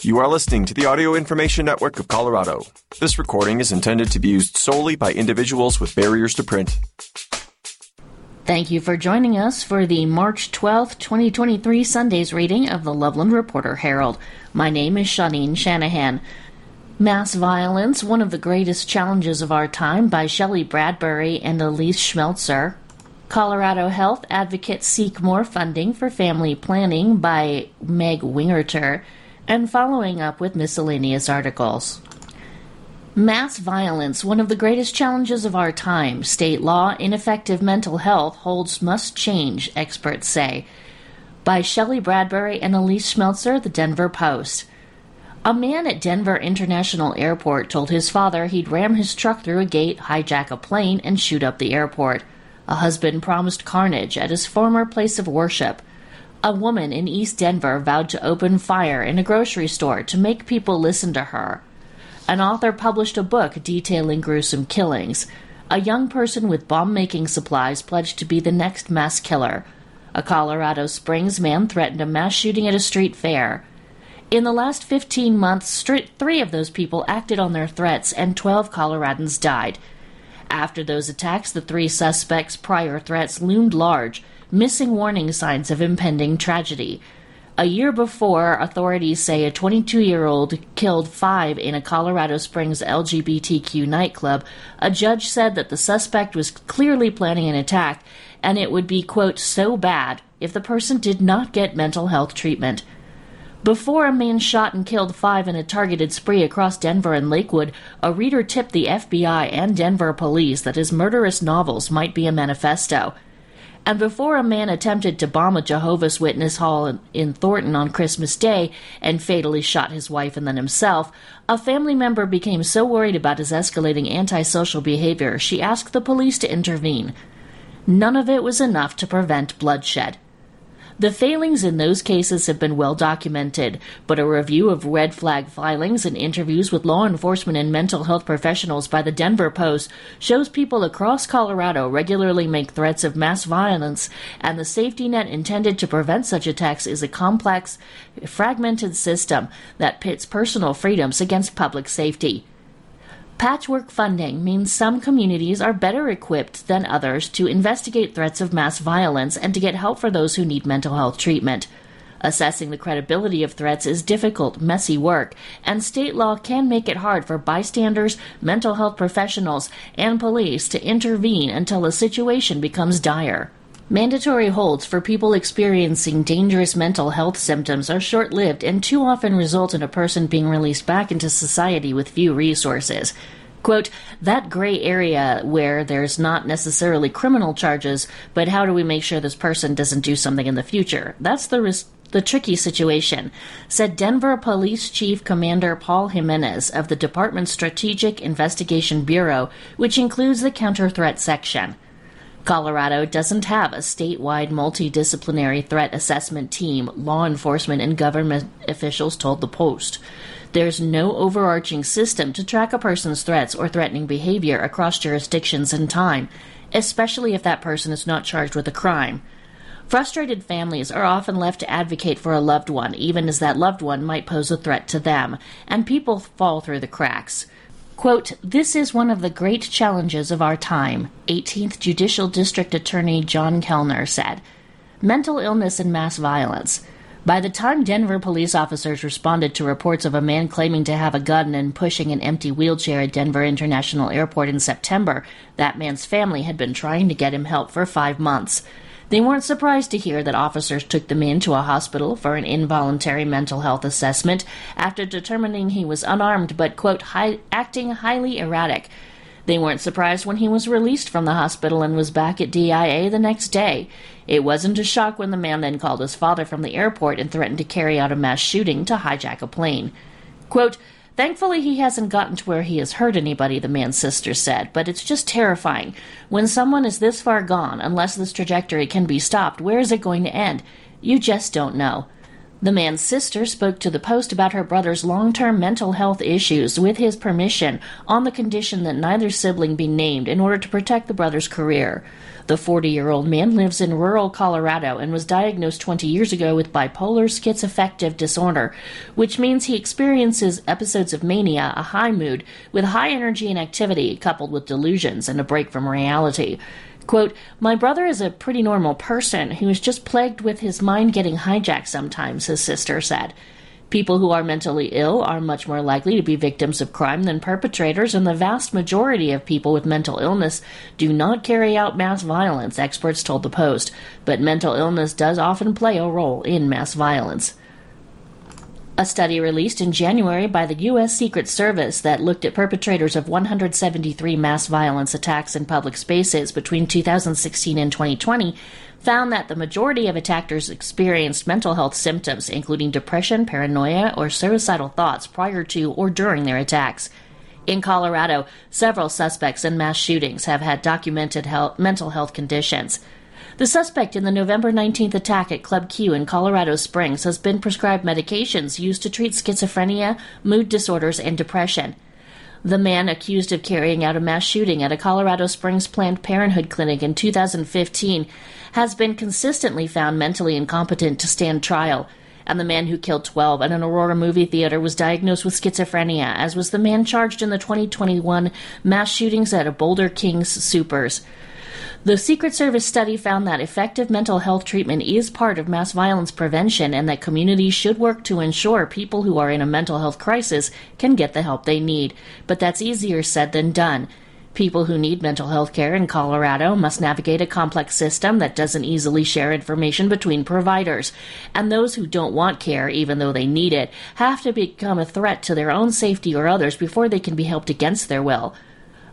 You are listening to the Audio Information Network of Colorado. This recording is intended to be used solely by individuals with barriers to print. Thank you for joining us for the March 12th, 2023 Sunday's reading of the Loveland Reporter Herald. My name is Shawneen Shanahan. Mass Violence, One of the Greatest Challenges of Our Time by Shelly Bradbury and Elise Schmelzer. Colorado Health Advocates Seek More Funding for Family Planning by Meg Wingerter and following up with miscellaneous articles. Mass violence, one of the greatest challenges of our time. State law, ineffective mental health holds must change, experts say. By Shelly Bradbury and Elise Schmelzer, The Denver Post. A man at Denver International Airport told his father he'd ram his truck through a gate, hijack a plane, and shoot up the airport. A husband promised carnage at his former place of worship. A woman in East Denver vowed to open fire in a grocery store to make people listen to her. An author published a book detailing gruesome killings. A young person with bomb making supplies pledged to be the next mass killer. A Colorado Springs man threatened a mass shooting at a street fair. In the last 15 months, three of those people acted on their threats and 12 Coloradans died. After those attacks, the three suspects' prior threats loomed large missing warning signs of impending tragedy. A year before, authorities say a 22 year old killed five in a Colorado Springs LGBTQ nightclub. A judge said that the suspect was clearly planning an attack and it would be, quote, so bad if the person did not get mental health treatment. Before a man shot and killed five in a targeted spree across Denver and Lakewood, a reader tipped the FBI and Denver police that his murderous novels might be a manifesto. And before a man attempted to bomb a Jehovah's Witness hall in Thornton on Christmas Day and fatally shot his wife and then himself, a family member became so worried about his escalating antisocial behavior she asked the police to intervene. None of it was enough to prevent bloodshed. The failings in those cases have been well documented, but a review of red flag filings and interviews with law enforcement and mental health professionals by the Denver Post shows people across Colorado regularly make threats of mass violence, and the safety net intended to prevent such attacks is a complex, fragmented system that pits personal freedoms against public safety. Patchwork funding means some communities are better equipped than others to investigate threats of mass violence and to get help for those who need mental health treatment. Assessing the credibility of threats is difficult, messy work, and state law can make it hard for bystanders, mental health professionals, and police to intervene until a situation becomes dire. Mandatory holds for people experiencing dangerous mental health symptoms are short lived and too often result in a person being released back into society with few resources. Quote, that gray area where there's not necessarily criminal charges, but how do we make sure this person doesn't do something in the future? That's the risk the tricky situation, said Denver Police Chief Commander Paul Jimenez of the department's Strategic Investigation Bureau, which includes the Counter Threat Section. Colorado doesn't have a statewide multidisciplinary threat assessment team, law enforcement and government officials told the Post. There's no overarching system to track a person's threats or threatening behavior across jurisdictions and time, especially if that person is not charged with a crime. Frustrated families are often left to advocate for a loved one, even as that loved one might pose a threat to them, and people fall through the cracks. Quote, This is one of the great challenges of our time, 18th Judicial District Attorney John Kellner said. Mental illness and mass violence. By the time Denver police officers responded to reports of a man claiming to have a gun and pushing an empty wheelchair at Denver International Airport in September, that man's family had been trying to get him help for five months. They weren't surprised to hear that officers took the man to a hospital for an involuntary mental health assessment after determining he was unarmed but, quote, high, acting highly erratic. They weren't surprised when he was released from the hospital and was back at DIA the next day. It wasn't a shock when the man then called his father from the airport and threatened to carry out a mass shooting to hijack a plane. Quote, Thankfully, he hasn't gotten to where he has hurt anybody, the man's sister said, but it's just terrifying. When someone is this far gone, unless this trajectory can be stopped, where is it going to end? You just don't know. The man's sister spoke to the Post about her brother's long term mental health issues with his permission on the condition that neither sibling be named in order to protect the brother's career. The 40 year old man lives in rural Colorado and was diagnosed 20 years ago with bipolar schizoaffective disorder, which means he experiences episodes of mania, a high mood, with high energy and activity coupled with delusions and a break from reality. Quote, My brother is a pretty normal person who is just plagued with his mind getting hijacked sometimes, his sister said. People who are mentally ill are much more likely to be victims of crime than perpetrators, and the vast majority of people with mental illness do not carry out mass violence, experts told the Post. But mental illness does often play a role in mass violence. A study released in January by the U.S. Secret Service that looked at perpetrators of 173 mass violence attacks in public spaces between 2016 and 2020 found that the majority of attackers experienced mental health symptoms, including depression, paranoia, or suicidal thoughts prior to or during their attacks. In Colorado, several suspects in mass shootings have had documented health, mental health conditions. The suspect in the November 19th attack at Club Q in Colorado Springs has been prescribed medications used to treat schizophrenia, mood disorders, and depression. The man accused of carrying out a mass shooting at a Colorado Springs Planned Parenthood clinic in 2015 has been consistently found mentally incompetent to stand trial. And the man who killed 12 at an Aurora movie theater was diagnosed with schizophrenia, as was the man charged in the 2021 mass shootings at a Boulder Kings Soopers. The Secret Service study found that effective mental health treatment is part of mass violence prevention and that communities should work to ensure people who are in a mental health crisis can get the help they need. But that's easier said than done. People who need mental health care in Colorado must navigate a complex system that doesn't easily share information between providers. And those who don't want care, even though they need it, have to become a threat to their own safety or others before they can be helped against their will.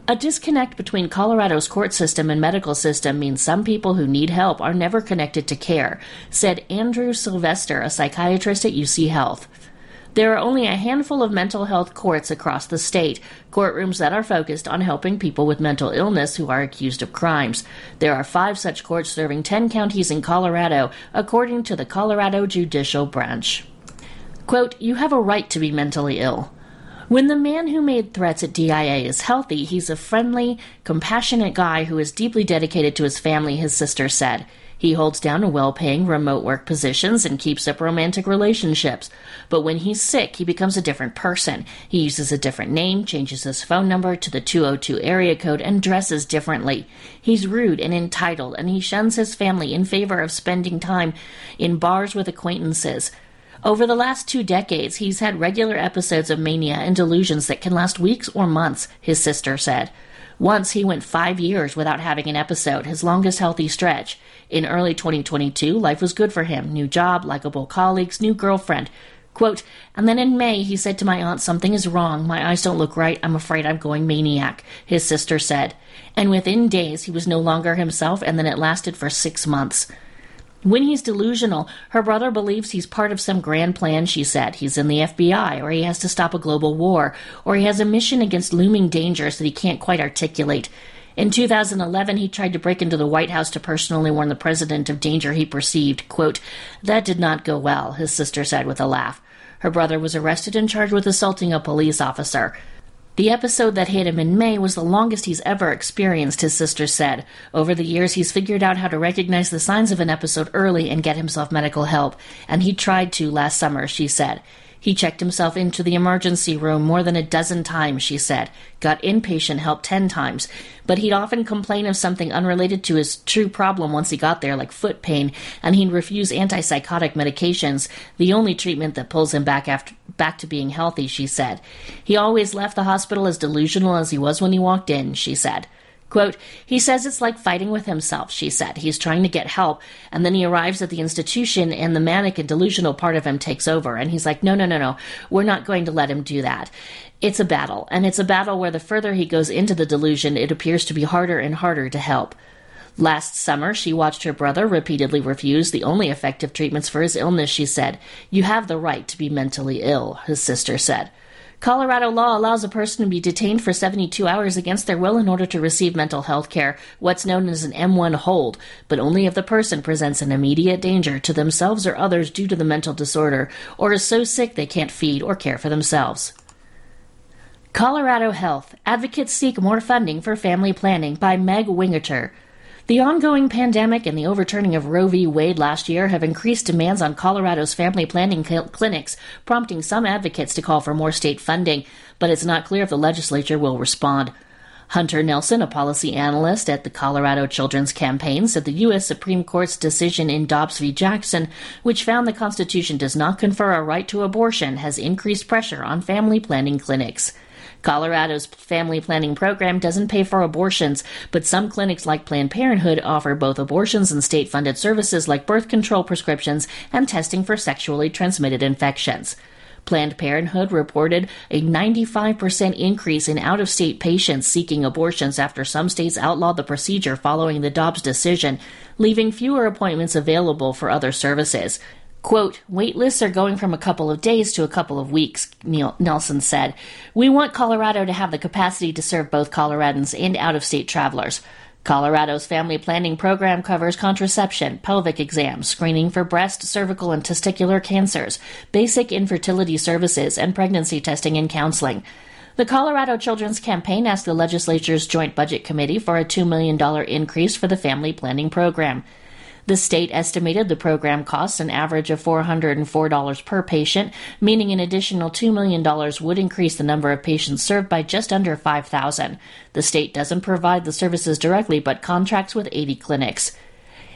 A disconnect between Colorado's court system and medical system means some people who need help are never connected to care, said Andrew Sylvester, a psychiatrist at UC Health. There are only a handful of mental health courts across the state, courtrooms that are focused on helping people with mental illness who are accused of crimes. There are five such courts serving 10 counties in Colorado, according to the Colorado Judicial Branch. Quote, You have a right to be mentally ill. When the man who made threats at DIA is healthy, he's a friendly, compassionate guy who is deeply dedicated to his family, his sister said. He holds down well paying remote work positions and keeps up romantic relationships. But when he's sick, he becomes a different person. He uses a different name, changes his phone number to the 202 area code, and dresses differently. He's rude and entitled, and he shuns his family in favor of spending time in bars with acquaintances. Over the last two decades, he's had regular episodes of mania and delusions that can last weeks or months, his sister said. Once he went five years without having an episode, his longest healthy stretch. In early 2022, life was good for him new job, likable colleagues, new girlfriend. Quote, and then in May, he said to my aunt, Something is wrong. My eyes don't look right. I'm afraid I'm going maniac, his sister said. And within days, he was no longer himself, and then it lasted for six months. When he's delusional, her brother believes he's part of some grand plan, she said. He's in the FBI, or he has to stop a global war, or he has a mission against looming dangers that he can't quite articulate. In 2011, he tried to break into the White House to personally warn the president of danger he perceived. Quote, that did not go well, his sister said with a laugh. Her brother was arrested and charged with assaulting a police officer. The episode that hit him in May was the longest he's ever experienced, his sister said. Over the years, he's figured out how to recognize the signs of an episode early and get himself medical help, and he tried to last summer, she said. He checked himself into the emergency room more than a dozen times, she said, got inpatient help ten times, but he'd often complain of something unrelated to his true problem once he got there, like foot pain, and he'd refuse antipsychotic medications, the only treatment that pulls him back after back to being healthy, she said. He always left the hospital as delusional as he was when he walked in, she said. Quote, he says it's like fighting with himself, she said. He's trying to get help, and then he arrives at the institution, and the manic and delusional part of him takes over. And he's like, no, no, no, no, we're not going to let him do that. It's a battle, and it's a battle where the further he goes into the delusion, it appears to be harder and harder to help. Last summer, she watched her brother repeatedly refuse the only effective treatments for his illness, she said. You have the right to be mentally ill, his sister said. Colorado law allows a person to be detained for 72 hours against their will in order to receive mental health care, what's known as an M1 hold, but only if the person presents an immediate danger to themselves or others due to the mental disorder, or is so sick they can't feed or care for themselves. Colorado Health Advocates Seek More Funding for Family Planning by Meg Wingerter. The ongoing pandemic and the overturning of Roe v. Wade last year have increased demands on Colorado's family planning cl- clinics, prompting some advocates to call for more state funding, but it's not clear if the legislature will respond. Hunter Nelson, a policy analyst at the Colorado Children's Campaign, said the U.S. Supreme Court's decision in Dobbs v. Jackson, which found the Constitution does not confer a right to abortion, has increased pressure on family planning clinics. Colorado's family planning program doesn't pay for abortions, but some clinics like Planned Parenthood offer both abortions and state funded services like birth control prescriptions and testing for sexually transmitted infections. Planned Parenthood reported a 95% increase in out of state patients seeking abortions after some states outlawed the procedure following the Dobbs decision, leaving fewer appointments available for other services. Quote, wait lists are going from a couple of days to a couple of weeks, Nelson said. We want Colorado to have the capacity to serve both Coloradans and out of state travelers. Colorado's family planning program covers contraception, pelvic exams, screening for breast, cervical, and testicular cancers, basic infertility services, and pregnancy testing and counseling. The Colorado Children's Campaign asked the legislature's Joint Budget Committee for a $2 million increase for the family planning program. The state estimated the program costs an average of $404 per patient, meaning an additional $2 million would increase the number of patients served by just under 5,000. The state doesn't provide the services directly but contracts with 80 clinics.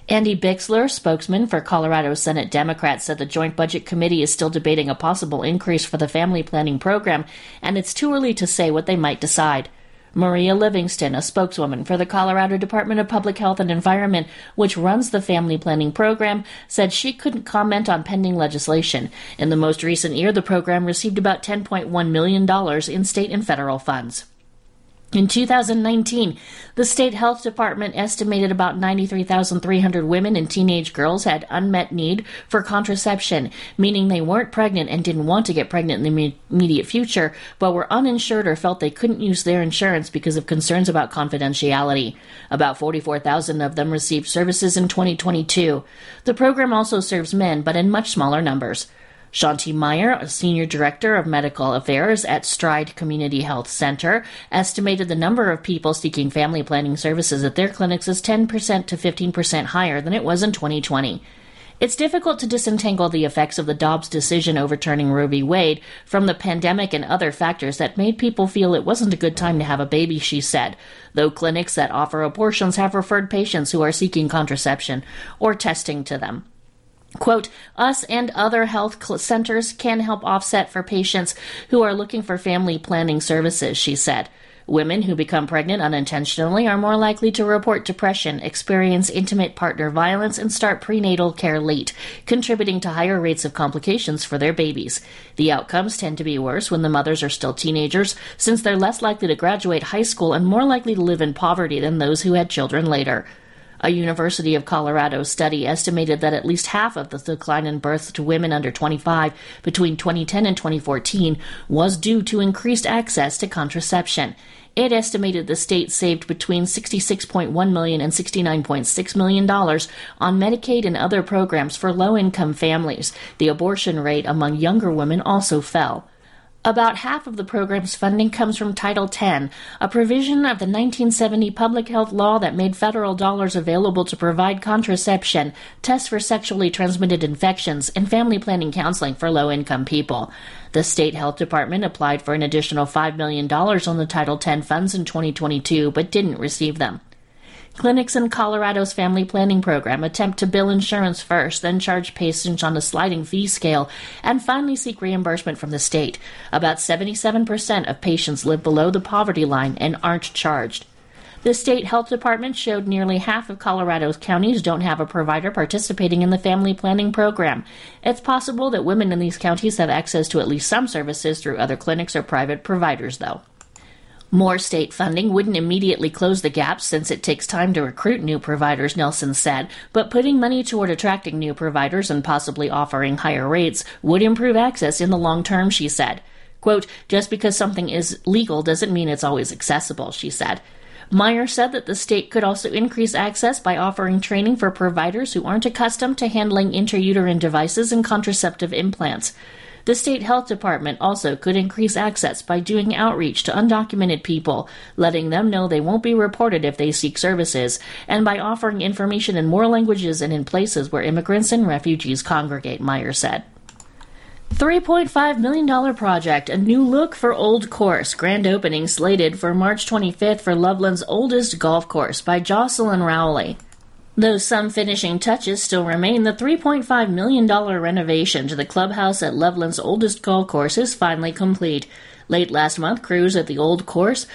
Andy Bixler, spokesman for Colorado Senate Democrats, said the Joint Budget Committee is still debating a possible increase for the family planning program, and it's too early to say what they might decide. Maria Livingston, a spokeswoman for the Colorado Department of Public Health and Environment, which runs the family planning program, said she couldn't comment on pending legislation. In the most recent year, the program received about $10.1 million in state and federal funds. In 2019, the state health department estimated about 93,300 women and teenage girls had unmet need for contraception, meaning they weren't pregnant and didn't want to get pregnant in the immediate future, but were uninsured or felt they couldn't use their insurance because of concerns about confidentiality. About 44,000 of them received services in 2022. The program also serves men, but in much smaller numbers. Shanti Meyer, a senior director of medical affairs at Stride Community Health Center, estimated the number of people seeking family planning services at their clinics is 10% to 15% higher than it was in 2020. It's difficult to disentangle the effects of the Dobbs decision overturning Roe v. Wade from the pandemic and other factors that made people feel it wasn't a good time to have a baby, she said, though clinics that offer abortions have referred patients who are seeking contraception or testing to them. Quote, us and other health centers can help offset for patients who are looking for family planning services, she said. Women who become pregnant unintentionally are more likely to report depression, experience intimate partner violence, and start prenatal care late, contributing to higher rates of complications for their babies. The outcomes tend to be worse when the mothers are still teenagers, since they're less likely to graduate high school and more likely to live in poverty than those who had children later. A University of Colorado study estimated that at least half of the decline in births to women under 25 between 2010 and 2014 was due to increased access to contraception. It estimated the state saved between $66.1 million and $69.6 million on Medicaid and other programs for low income families. The abortion rate among younger women also fell. About half of the program's funding comes from Title X, a provision of the 1970 public health law that made federal dollars available to provide contraception, tests for sexually transmitted infections, and family planning counseling for low income people. The state health department applied for an additional $5 million on the Title X funds in 2022 but didn't receive them. Clinics in Colorado's family planning program attempt to bill insurance first, then charge patients on a sliding fee scale, and finally seek reimbursement from the state. About 77% of patients live below the poverty line and aren't charged. The state health department showed nearly half of Colorado's counties don't have a provider participating in the family planning program. It's possible that women in these counties have access to at least some services through other clinics or private providers, though. More state funding wouldn't immediately close the gap since it takes time to recruit new providers, Nelson said, but putting money toward attracting new providers and possibly offering higher rates would improve access in the long term, she said. Quote, just because something is legal doesn't mean it's always accessible, she said. Meyer said that the state could also increase access by offering training for providers who aren't accustomed to handling intrauterine devices and contraceptive implants. The state health department also could increase access by doing outreach to undocumented people, letting them know they won't be reported if they seek services, and by offering information in more languages and in places where immigrants and refugees congregate, Meyer said. $3.5 million project, a new look for Old Course. Grand opening slated for March 25th for Loveland's oldest golf course by Jocelyn Rowley. Though some finishing touches still remain, the $3.5 million renovation to the clubhouse at Loveland's oldest golf course is finally complete. Late last month, crews at the old course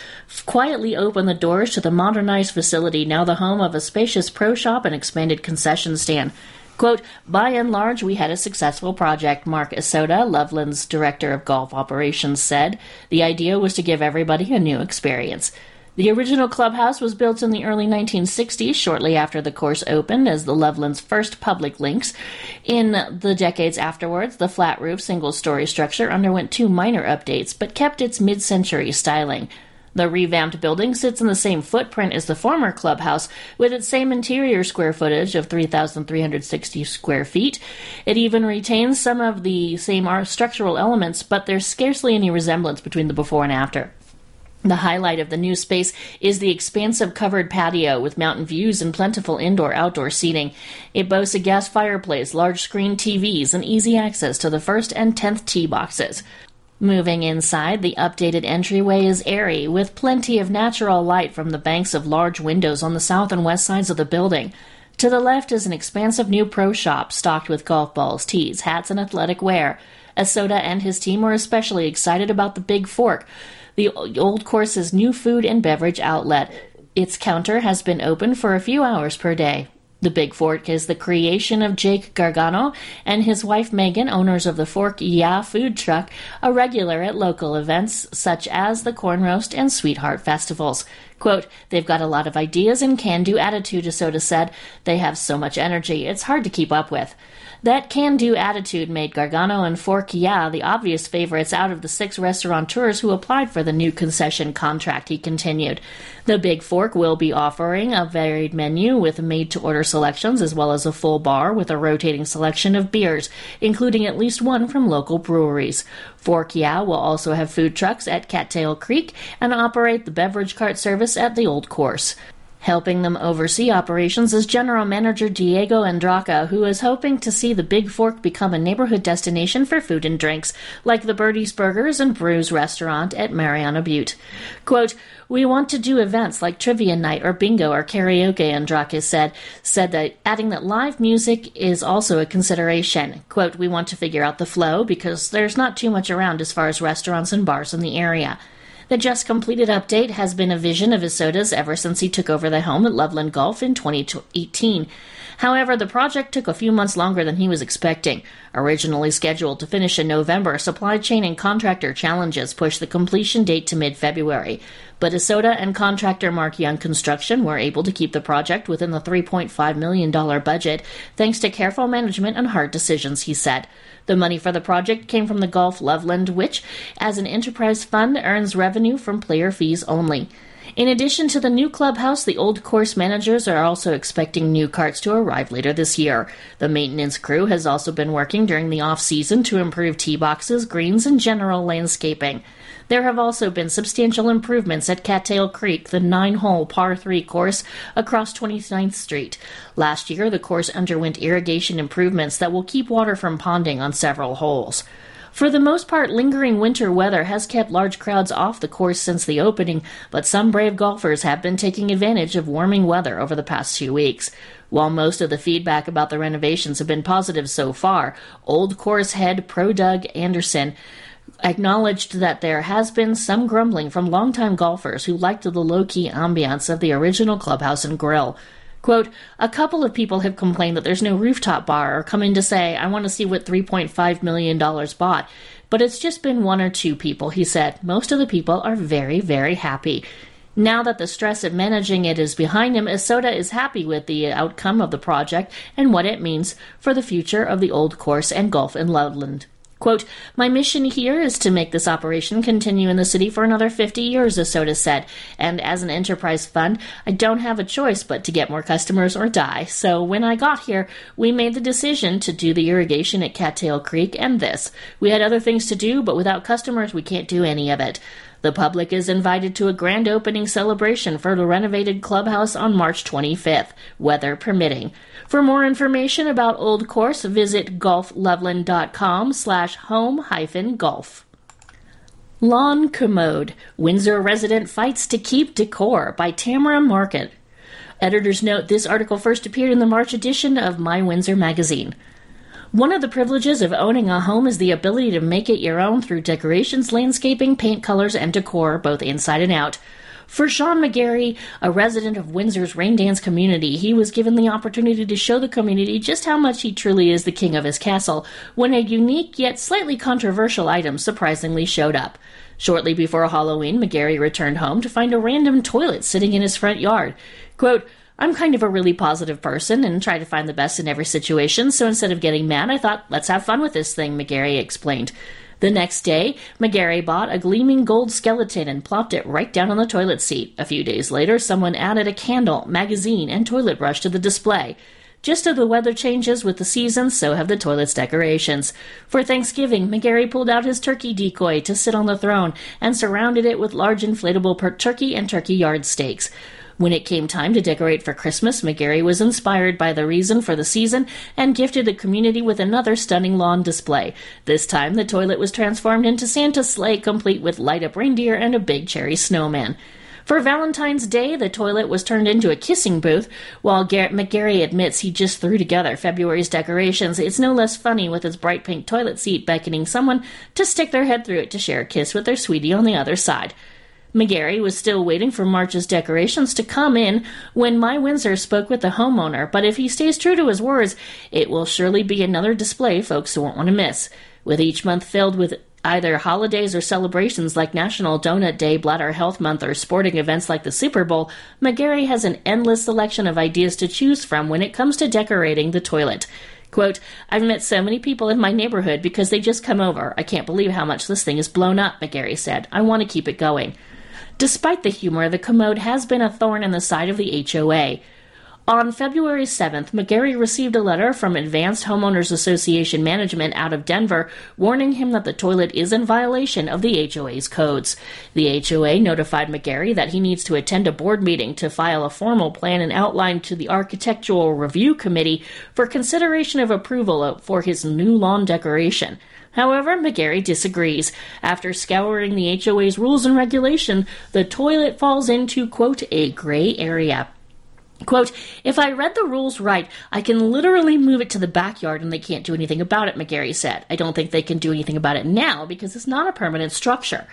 quietly opened the doors to the modernized facility, now the home of a spacious pro shop and expanded concession stand. Quote, by and large, we had a successful project, Mark Isoda, Loveland's director of golf operations, said. The idea was to give everybody a new experience. The original clubhouse was built in the early 1960s, shortly after the course opened as the Loveland's first public links. In the decades afterwards, the flat roof single story structure underwent two minor updates, but kept its mid century styling. The revamped building sits in the same footprint as the former clubhouse, with its same interior square footage of 3,360 square feet. It even retains some of the same structural elements, but there's scarcely any resemblance between the before and after. The highlight of the new space is the expansive covered patio with mountain views and plentiful indoor outdoor seating. It boasts a gas fireplace, large screen TVs, and easy access to the first and tenth tee boxes. Moving inside, the updated entryway is airy, with plenty of natural light from the banks of large windows on the south and west sides of the building. To the left is an expansive new pro shop stocked with golf balls, tees, hats, and athletic wear. Isoda and his team were especially excited about the Big Fork the Old Course's new food and beverage outlet. Its counter has been open for a few hours per day. The Big Fork is the creation of Jake Gargano and his wife Megan, owners of the Fork Yeah food truck, a regular at local events such as the Corn Roast and Sweetheart festivals. Quote, they've got a lot of ideas and can do attitude, Isoda said. They have so much energy, it's hard to keep up with. That can do attitude made Gargano and Fork Yeah the obvious favorites out of the six restaurateurs who applied for the new concession contract, he continued. The Big Fork will be offering a varied menu with made to order selections as well as a full bar with a rotating selection of beers, including at least one from local breweries. Fork Yeah will also have food trucks at Cattail Creek and operate the beverage cart service at the Old Course. Helping them oversee operations is General Manager Diego Andraca, who is hoping to see the Big Fork become a neighborhood destination for food and drinks, like the Birdie's Burgers and Brews restaurant at Mariana Butte. Quote, we want to do events like trivia night or bingo or karaoke, Andraca said, said that adding that live music is also a consideration. Quote, we want to figure out the flow because there's not too much around as far as restaurants and bars in the area. The just completed update has been a vision of Isoda's ever since he took over the helm at Loveland Golf in 2018. However, the project took a few months longer than he was expecting. Originally scheduled to finish in November, supply chain and contractor challenges pushed the completion date to mid February. But Isoda and contractor Mark Young Construction were able to keep the project within the $3.5 million budget thanks to careful management and hard decisions, he said. The money for the project came from the Golf Loveland, which, as an enterprise fund, earns revenue from player fees only. In addition to the new clubhouse, the old course managers are also expecting new carts to arrive later this year. The maintenance crew has also been working during the off season to improve tee boxes, greens, and general landscaping. There have also been substantial improvements at Cattail Creek, the nine hole par 3 course across 29th Street. Last year, the course underwent irrigation improvements that will keep water from ponding on several holes. For the most part, lingering winter weather has kept large crowds off the course since the opening, but some brave golfers have been taking advantage of warming weather over the past few weeks. While most of the feedback about the renovations have been positive so far, Old Course head Pro Doug Anderson acknowledged that there has been some grumbling from longtime golfers who liked the low key ambiance of the original clubhouse and grill. Quote, a couple of people have complained that there's no rooftop bar or come in to say, I want to see what $3.5 million bought. But it's just been one or two people, he said. Most of the people are very, very happy. Now that the stress of managing it is behind him, Isoda is happy with the outcome of the project and what it means for the future of the old course and golf in Loveland. Quote, My mission here is to make this operation continue in the city for another 50 years, Isoda said. And as an enterprise fund, I don't have a choice but to get more customers or die. So when I got here, we made the decision to do the irrigation at Cattail Creek and this. We had other things to do, but without customers, we can't do any of it. The public is invited to a grand opening celebration for the renovated clubhouse on March 25th, weather permitting. For more information about Old Course, visit golfloveland.com slash home hyphen golf. Lawn Commode, Windsor resident fights to keep decor by Tamara Market. Editor's note, this article first appeared in the March edition of My Windsor magazine. One of the privileges of owning a home is the ability to make it your own through decorations, landscaping, paint colors, and decor, both inside and out. For Sean McGarry, a resident of Windsor's rain dance community, he was given the opportunity to show the community just how much he truly is the king of his castle when a unique yet slightly controversial item surprisingly showed up. Shortly before Halloween, McGarry returned home to find a random toilet sitting in his front yard. Quote, I'm kind of a really positive person and try to find the best in every situation, so instead of getting mad, I thought, let's have fun with this thing, McGarry explained. The next day, McGarry bought a gleaming gold skeleton and plopped it right down on the toilet seat. A few days later, someone added a candle, magazine, and toilet brush to the display. Just as the weather changes with the seasons, so have the toilet's decorations. For Thanksgiving, McGarry pulled out his turkey decoy to sit on the throne and surrounded it with large inflatable per- turkey and turkey yard steaks. When it came time to decorate for Christmas, McGarry was inspired by the reason for the season and gifted the community with another stunning lawn display. This time, the toilet was transformed into Santa's sleigh, complete with light up reindeer and a big cherry snowman. For Valentine's Day, the toilet was turned into a kissing booth. While Garrett McGarry admits he just threw together February's decorations, it's no less funny with his bright pink toilet seat beckoning someone to stick their head through it to share a kiss with their sweetie on the other side. McGarry was still waiting for March's decorations to come in when My Windsor spoke with the homeowner, but if he stays true to his words, it will surely be another display folks won't want to miss. With each month filled with either holidays or celebrations like National Donut Day, Bladder Health Month, or sporting events like the Super Bowl, McGarry has an endless selection of ideas to choose from when it comes to decorating the toilet. Quote, I've met so many people in my neighborhood because they just come over. I can't believe how much this thing is blown up, McGarry said. I want to keep it going. Despite the humor, the commode has been a thorn in the side of the HOA. On February 7th, McGarry received a letter from Advanced Homeowners Association Management out of Denver warning him that the toilet is in violation of the HOA's codes. The HOA notified McGarry that he needs to attend a board meeting to file a formal plan and outline to the Architectural Review Committee for consideration of approval for his new lawn decoration. However, McGarry disagrees. After scouring the HOA's rules and regulation, the toilet falls into, quote, a gray area. Quote, if I read the rules right, I can literally move it to the backyard and they can't do anything about it, McGarry said. I don't think they can do anything about it now because it's not a permanent structure.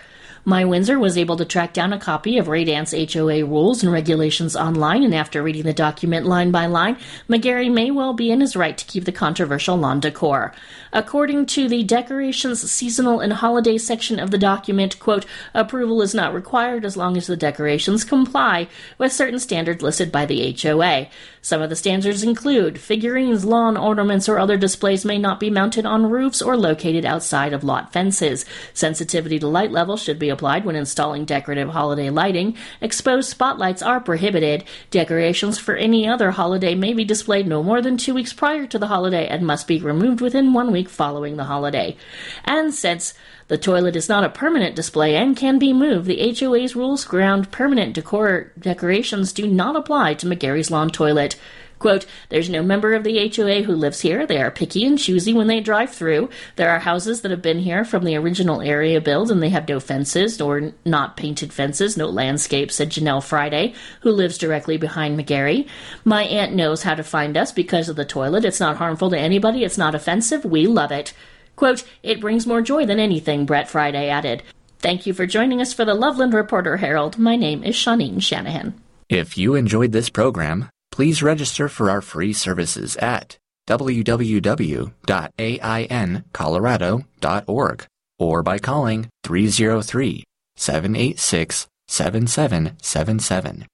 My Windsor was able to track down a copy of RainDance HOA rules and regulations online, and after reading the document line by line, McGarry may well be in his right to keep the controversial lawn decor. According to the decorations, seasonal, and holiday section of the document, quote, approval is not required as long as the decorations comply with certain standards listed by the HOA. Some of the standards include figurines, lawn ornaments, or other displays may not be mounted on roofs or located outside of lot fences. Sensitivity to light level should be applied when installing decorative holiday lighting. Exposed spotlights are prohibited. Decorations for any other holiday may be displayed no more than two weeks prior to the holiday and must be removed within one week following the holiday. And since the toilet is not a permanent display and can be moved. The HOA's rules ground permanent decor decorations do not apply to McGarry's lawn toilet. Quote, There's no member of the HOA who lives here. They are picky and choosy when they drive through. There are houses that have been here from the original area build and they have no fences or not painted fences, no landscape, said Janelle Friday, who lives directly behind McGarry. My aunt knows how to find us because of the toilet. It's not harmful to anybody. It's not offensive. We love it. Quote, It brings more joy than anything, Brett Friday added. Thank you for joining us for the Loveland Reporter Herald. My name is Shawneen Shanahan. If you enjoyed this program, please register for our free services at www.aincolorado.org or by calling 303 786 7777.